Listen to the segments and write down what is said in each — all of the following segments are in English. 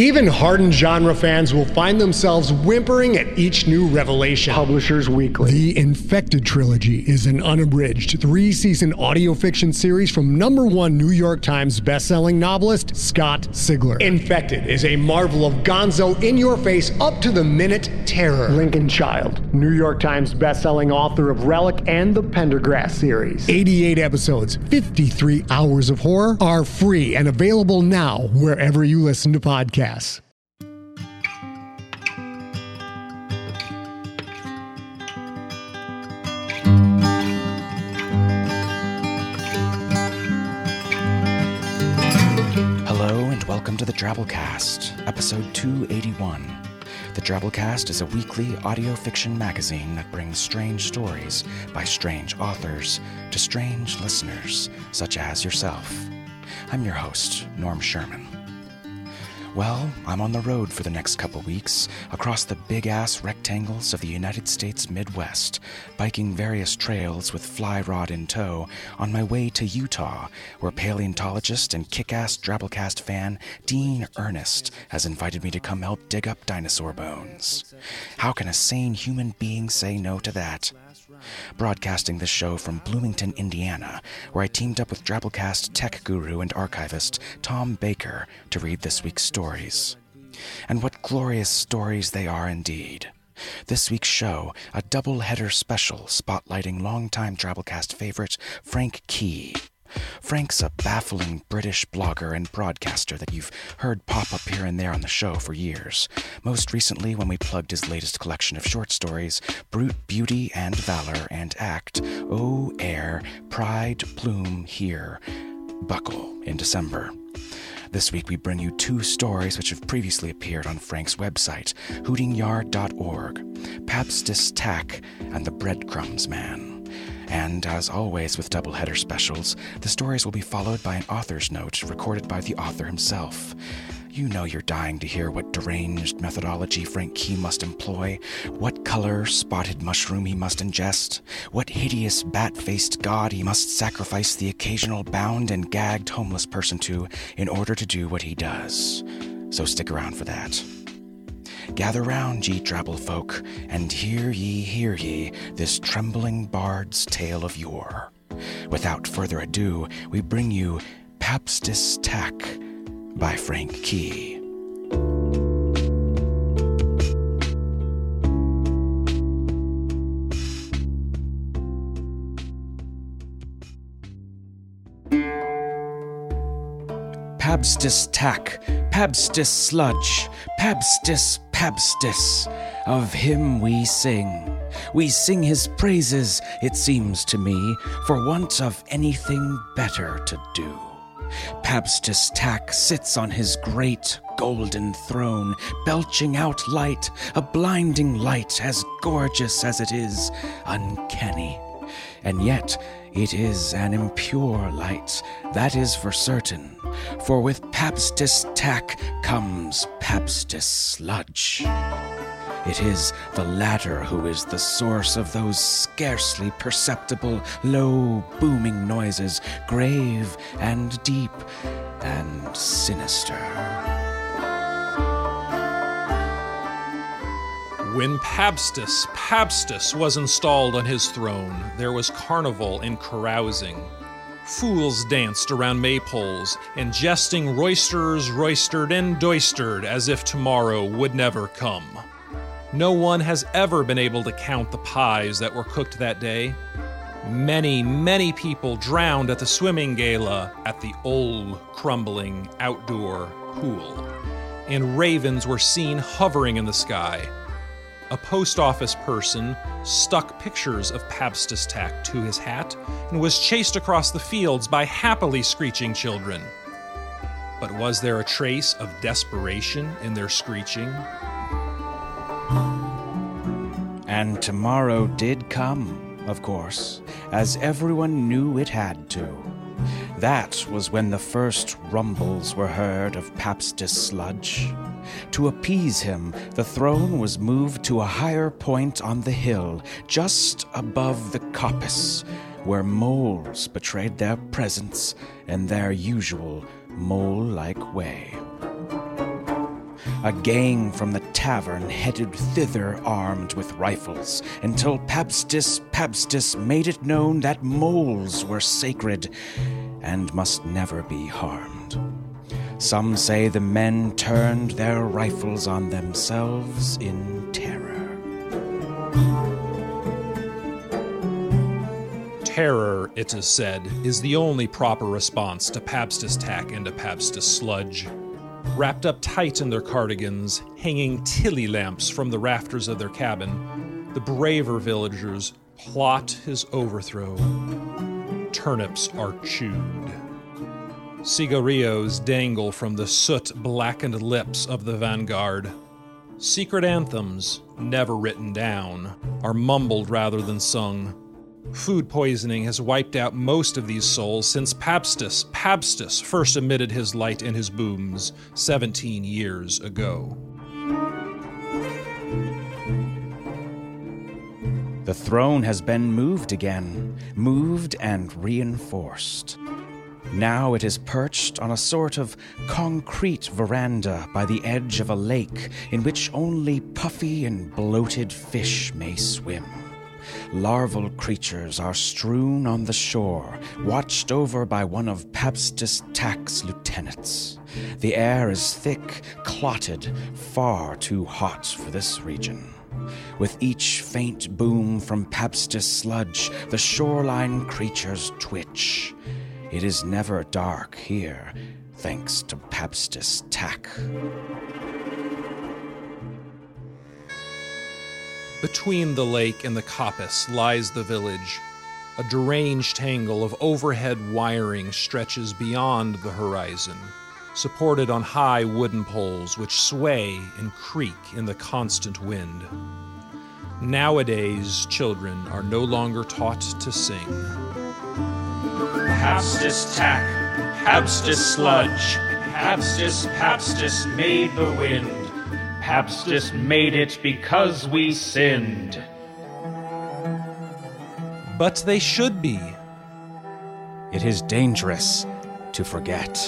Even hardened genre fans will find themselves whimpering at each new revelation. Publishers Weekly. The Infected Trilogy is an unabridged three season audio fiction series from number one New York Times bestselling novelist Scott Sigler. Infected is a marvel of gonzo in your face, up to the minute terror. Lincoln Child, New York Times bestselling author of Relic and the Pendergast series. 88 episodes, 53 hours of horror are free and available now wherever you listen to podcasts. Hello and welcome to the Drabblecast, episode 281. The Drabblecast is a weekly audio fiction magazine that brings strange stories by strange authors to strange listeners, such as yourself. I'm your host, Norm Sherman. Well, I'm on the road for the next couple weeks, across the big ass rectangles of the United States Midwest, biking various trails with fly rod in tow on my way to Utah, where paleontologist and kick ass Drabblecast fan Dean Ernest has invited me to come help dig up dinosaur bones. How can a sane human being say no to that? Broadcasting this show from Bloomington, Indiana, where I teamed up with Drabblecast tech guru and archivist Tom Baker to read this week's stories. And what glorious stories they are indeed. This week's show, a double header special spotlighting longtime Drabblecast favorite Frank Key. Frank's a baffling British blogger and broadcaster that you've heard pop up here and there on the show for years. Most recently, when we plugged his latest collection of short stories, Brute Beauty and Valor and Act, Oh Air, Pride, Plume, Here, Buckle, in December. This week we bring you two stories which have previously appeared on Frank's website, hootingyard.org Pabstus Tack and the Breadcrumbs Man. And as always with doubleheader specials, the stories will be followed by an author's note recorded by the author himself. You know you're dying to hear what deranged methodology Frank Key must employ, what color spotted mushroom he must ingest, what hideous bat faced god he must sacrifice the occasional bound and gagged homeless person to in order to do what he does. So stick around for that. Gather round, ye drabble folk, and hear ye, hear ye, this trembling bard's tale of yore. Without further ado, we bring you Pabstus Tack by Frank Key. Pabstus tack, Pabstus sludge, Pabstus, Pabstus. Of him we sing. We sing his praises, it seems to me, for want of anything better to do. Pabstus Tack sits on his great golden throne, belching out light, a blinding light as gorgeous as it is uncanny. And yet, it is an impure light, that is for certain, for with Pabstus tack comes Pabstus sludge. It is the latter who is the source of those scarcely perceptible, low, booming noises, grave and deep and sinister. When Pabstus, Pabstus was installed on his throne, there was carnival and carousing. Fools danced around maypoles, and jesting roisterers roistered and doistered as if tomorrow would never come. No one has ever been able to count the pies that were cooked that day. Many, many people drowned at the swimming gala at the old, crumbling outdoor pool. And ravens were seen hovering in the sky. A post office person stuck pictures of Pabstus tack to his hat and was chased across the fields by happily screeching children. But was there a trace of desperation in their screeching? And tomorrow did come, of course, as everyone knew it had to. That was when the first rumbles were heard of Pabstus sludge. To appease him, the throne was moved to a higher point on the hill, just above the coppice, where moles betrayed their presence in their usual mole like way. A gang from the tavern headed thither armed with rifles, until Pabstus Pabstus made it known that moles were sacred and must never be harmed. Some say the men turned their rifles on themselves in terror. Terror, it is said, is the only proper response to Pabstus tack and to sludge. Wrapped up tight in their cardigans, hanging tilly lamps from the rafters of their cabin, the braver villagers plot his overthrow. Turnips are chewed. Cigarillos dangle from the soot blackened lips of the vanguard. Secret anthems, never written down, are mumbled rather than sung. Food poisoning has wiped out most of these souls since Pabstus, Pabstus first emitted his light in his booms 17 years ago. The throne has been moved again, moved and reinforced. Now it is perched on a sort of concrete veranda by the edge of a lake in which only puffy and bloated fish may swim. Larval creatures are strewn on the shore, watched over by one of Pabstus Tack's lieutenants. The air is thick, clotted, far too hot for this region. With each faint boom from Pabstus sludge, the shoreline creatures twitch. It is never dark here, thanks to Pabstus tack. Between the lake and the coppice lies the village. A deranged tangle of overhead wiring stretches beyond the horizon, supported on high wooden poles which sway and creak in the constant wind. Nowadays, children are no longer taught to sing. Pabstus tack, Pabstus sludge, Pabstus, Pabstus made the wind. Pabstus made it because we sinned. But they should be. It is dangerous to forget.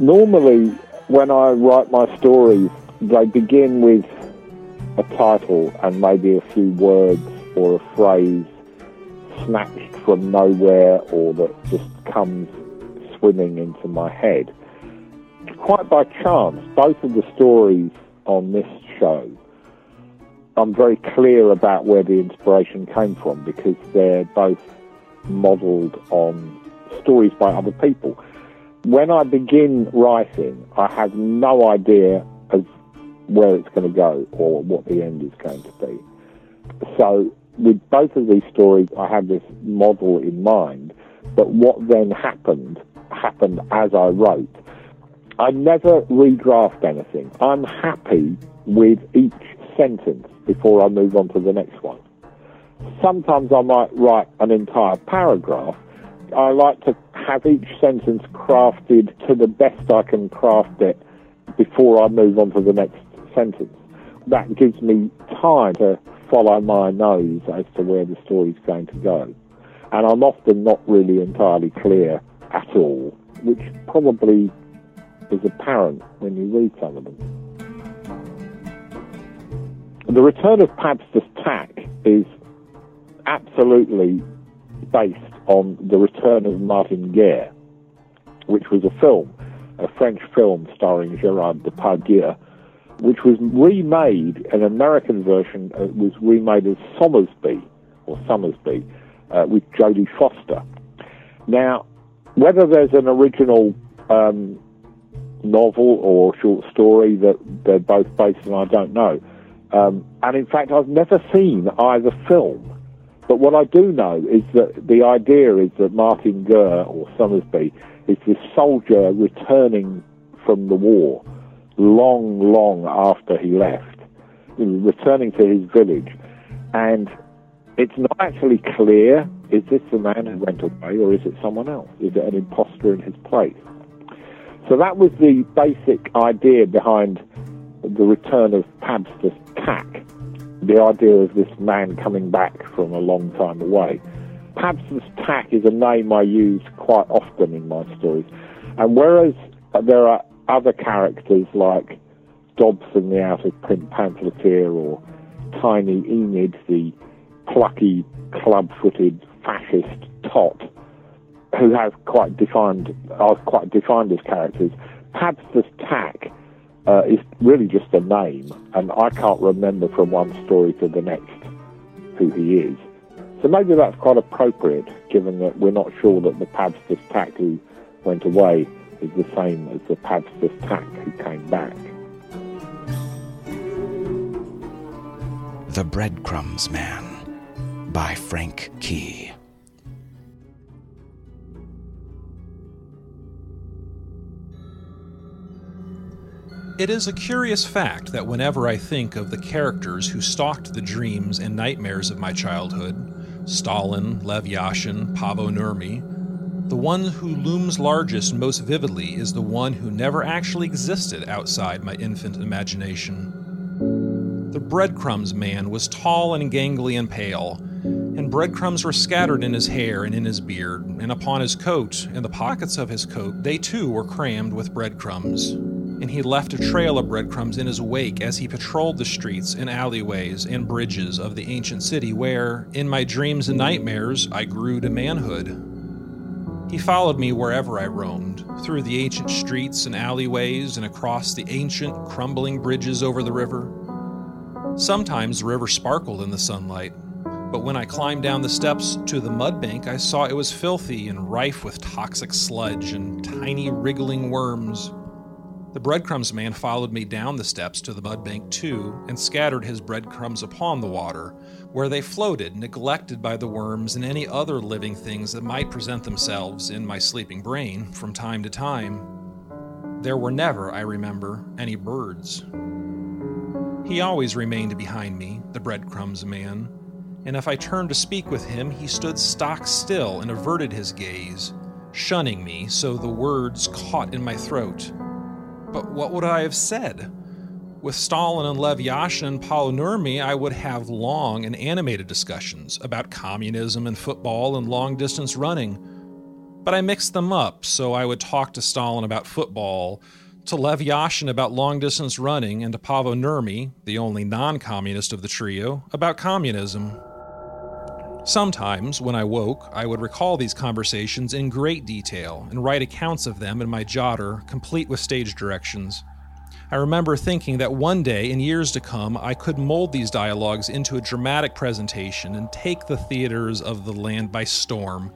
Normally, when I write my stories, they begin with a title and maybe a few words or a phrase snatched from nowhere or that just comes swimming into my head. Quite by chance, both of the stories on this show, I'm very clear about where the inspiration came from because they're both modelled on stories by other people. When I begin writing, I have no idea of where it's going to go or what the end is going to be. So, with both of these stories, I had this model in mind, but what then happened happened as I wrote. I never redraft anything. I'm happy with each sentence before I move on to the next one. Sometimes I might write an entire paragraph. I like to have each sentence crafted to the best I can craft it before I move on to the next sentence. That gives me time to follow my nose as to where the story's going to go. And I'm often not really entirely clear at all, which probably is apparent when you read some of them. The Return of Pabstus Tack is absolutely based on The Return of Martin Guerre, which was a film, a French film starring Gerard Depardieu, which was remade, an American version uh, was remade as Sommersby, or Summersby, uh, with Jodie Foster. Now, whether there's an original um, novel or short story that they're both based on, I don't know. Um, and in fact, I've never seen either film. But what I do know is that the idea is that Martin Guerre, or Sommersby, is this soldier returning from the war long, long after he left, returning to his village. And it's not actually clear is this the man who went away or is it someone else? Is it an impostor in his place? So that was the basic idea behind the return of Pabstus Tack, the idea of this man coming back from a long time away. Pabstus Tack is a name I use quite often in my stories. And whereas there are other characters like Dobson, the out of print pamphleteer, or Tiny Enid, the plucky, club footed fascist tot, who have quite defined, are quite defined as characters. Pabstus Tack uh, is really just a name, and I can't remember from one story to the next who he is. So maybe that's quite appropriate, given that we're not sure that the Pabstus Tack who went away is the same as the Pabstus Tack who came back. The Breadcrumbs Man by Frank Key. It is a curious fact that whenever I think of the characters who stalked the dreams and nightmares of my childhood Stalin, Lev Yashin, Paavo Nurmi the one who looms largest and most vividly is the one who never actually existed outside my infant imagination. The breadcrumbs man was tall and gangly and pale, and breadcrumbs were scattered in his hair and in his beard, and upon his coat, and the pockets of his coat, they too were crammed with breadcrumbs and he left a trail of breadcrumbs in his wake as he patrolled the streets and alleyways and bridges of the ancient city where, in my dreams and nightmares, I grew to manhood. He followed me wherever I roamed, through the ancient streets and alleyways and across the ancient, crumbling bridges over the river. Sometimes the river sparkled in the sunlight, but when I climbed down the steps to the mud bank, I saw it was filthy and rife with toxic sludge and tiny wriggling worms. The breadcrumbs man followed me down the steps to the mud bank too, and scattered his breadcrumbs upon the water, where they floated, neglected by the worms and any other living things that might present themselves in my sleeping brain from time to time. There were never, I remember, any birds. He always remained behind me, the breadcrumbs man, and if I turned to speak with him, he stood stock still and averted his gaze, shunning me so the words caught in my throat. But what would I have said? With Stalin and Lev Yashin and Paavo Nurmi, I would have long and animated discussions about communism and football and long distance running. But I mixed them up, so I would talk to Stalin about football, to Lev Yashin about long distance running, and to Paavo Nurmi, the only non communist of the trio, about communism. Sometimes, when I woke, I would recall these conversations in great detail and write accounts of them in my jotter, complete with stage directions. I remember thinking that one day, in years to come, I could mold these dialogues into a dramatic presentation and take the theaters of the land by storm.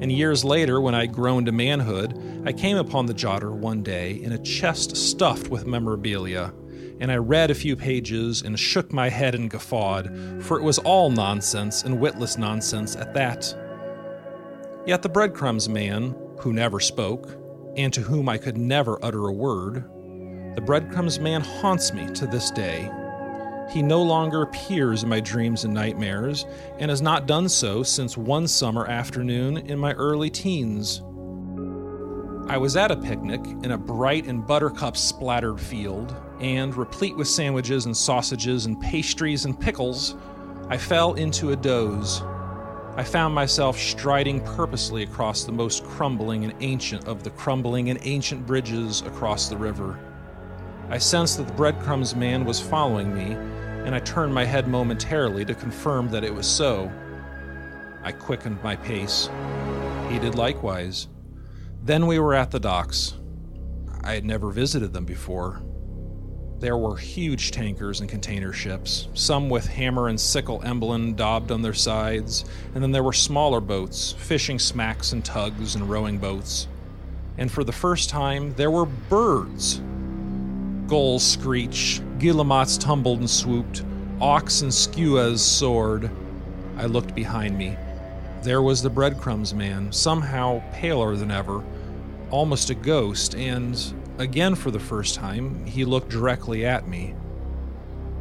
And years later, when I'd grown to manhood, I came upon the jotter one day in a chest stuffed with memorabilia and I read a few pages and shook my head and guffawed, for it was all nonsense and witless nonsense at that. Yet the breadcrumbs man, who never spoke, and to whom I could never utter a word, the breadcrumbs man haunts me to this day. He no longer appears in my dreams and nightmares, and has not done so since one summer afternoon in my early teens. I was at a picnic in a bright and buttercup splattered field, and replete with sandwiches and sausages and pastries and pickles, I fell into a doze. I found myself striding purposely across the most crumbling and ancient of the crumbling and ancient bridges across the river. I sensed that the breadcrumbs man was following me, and I turned my head momentarily to confirm that it was so. I quickened my pace. He did likewise. Then we were at the docks. I had never visited them before. There were huge tankers and container ships, some with hammer and sickle emblem daubed on their sides, and then there were smaller boats, fishing smacks and tugs and rowing boats. And for the first time, there were birds. Gulls screeched, guillemots tumbled and swooped, auks and skuas soared. I looked behind me. There was the breadcrumbs man, somehow paler than ever, almost a ghost, and again for the first time, he looked directly at me.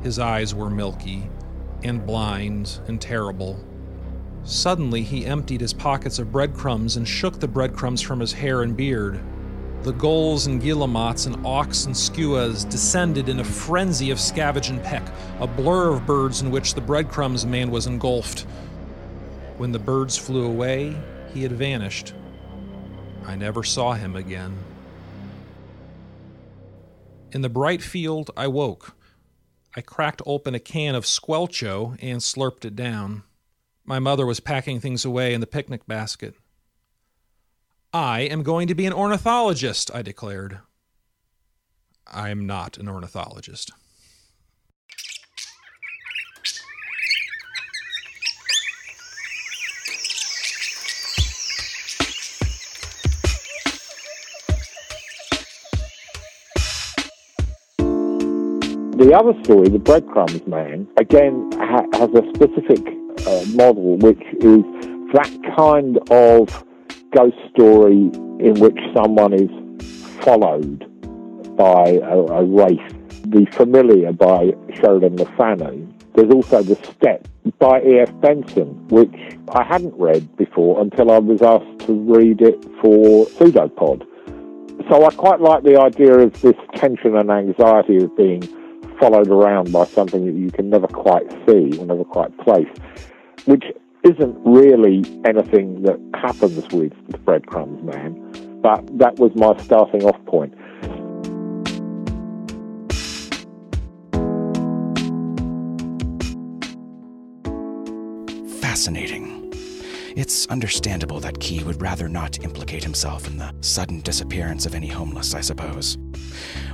His eyes were milky and blind and terrible. Suddenly, he emptied his pockets of breadcrumbs and shook the breadcrumbs from his hair and beard. The gulls and guillemots and auks and skuas descended in a frenzy of scavenge and peck, a blur of birds in which the breadcrumbs man was engulfed. When the birds flew away, he had vanished. I never saw him again. In the bright field, I woke. I cracked open a can of squelcho and slurped it down. My mother was packing things away in the picnic basket. I am going to be an ornithologist, I declared. I am not an ornithologist. The other story, The Breadcrumbs Man, again ha- has a specific uh, model which is that kind of ghost story in which someone is followed by a, a race. The Familiar by Sheridan Le Fanu. There's also The Step by E.F. Benson, which I hadn't read before until I was asked to read it for Pseudopod. So I quite like the idea of this tension and anxiety of being followed around by something that you can never quite see or never quite place, which isn't really anything that happens with the breadcrumbs man, but that was my starting off point. Fascinating. It's understandable that Key would rather not implicate himself in the sudden disappearance of any homeless, I suppose.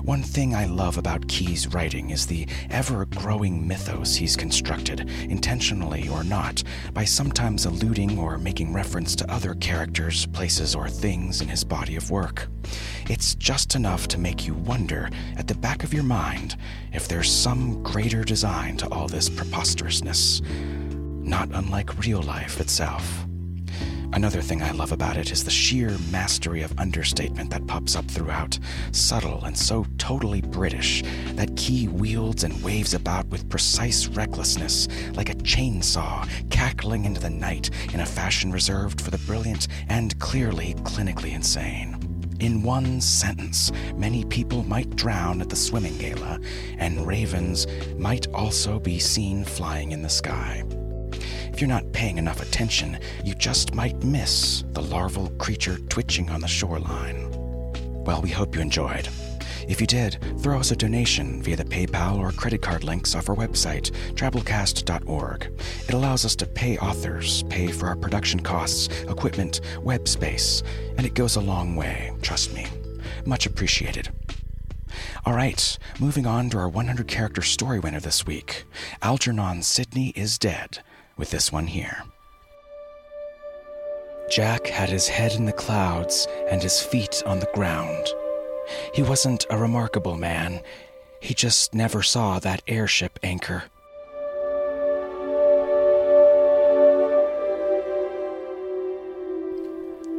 One thing I love about Key's writing is the ever growing mythos he's constructed, intentionally or not, by sometimes alluding or making reference to other characters, places, or things in his body of work. It's just enough to make you wonder, at the back of your mind, if there's some greater design to all this preposterousness, not unlike real life itself. Another thing I love about it is the sheer mastery of understatement that pops up throughout, subtle and so totally British that Key wields and waves about with precise recklessness, like a chainsaw cackling into the night in a fashion reserved for the brilliant and clearly clinically insane. In one sentence, many people might drown at the swimming gala, and ravens might also be seen flying in the sky. If you're not paying enough attention, you just might miss the larval creature twitching on the shoreline. Well, we hope you enjoyed. If you did, throw us a donation via the PayPal or credit card links off our website, drabblecast.org. It allows us to pay authors, pay for our production costs, equipment, web space, and it goes a long way, trust me. Much appreciated. All right, moving on to our 100 character story winner this week. Algernon Sidney is dead with this one here. Jack had his head in the clouds and his feet on the ground. He wasn't a remarkable man, he just never saw that airship anchor.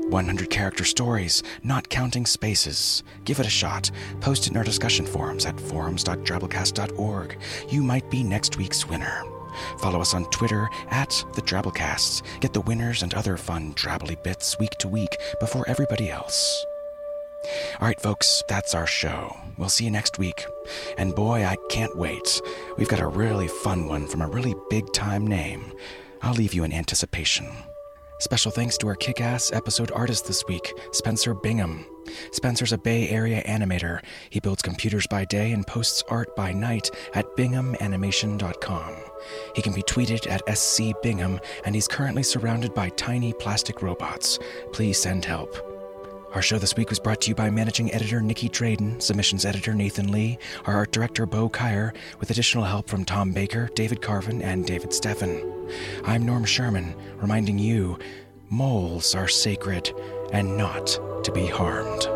One hundred character stories, not counting spaces. Give it a shot. Post it in our discussion forums at forums.drabblecast.org. You might be next week's winner. Follow us on Twitter at the Drabblecasts. Get the winners and other fun Drabbly bits week to week before everybody else. All right, folks, that's our show. We'll see you next week. And boy, I can't wait. We've got a really fun one from a really big time name. I'll leave you in anticipation. Special thanks to our kick ass episode artist this week, Spencer Bingham. Spencer's a Bay Area animator. He builds computers by day and posts art by night at binghamanimation.com. He can be tweeted at SC Bingham, and he's currently surrounded by tiny plastic robots. Please send help. Our show this week was brought to you by managing editor Nicky Drayden, submissions editor Nathan Lee, our art director Bo Kaier, with additional help from Tom Baker, David Carvin, and David Steffen. I'm Norm Sherman, reminding you moles are sacred and not to be harmed.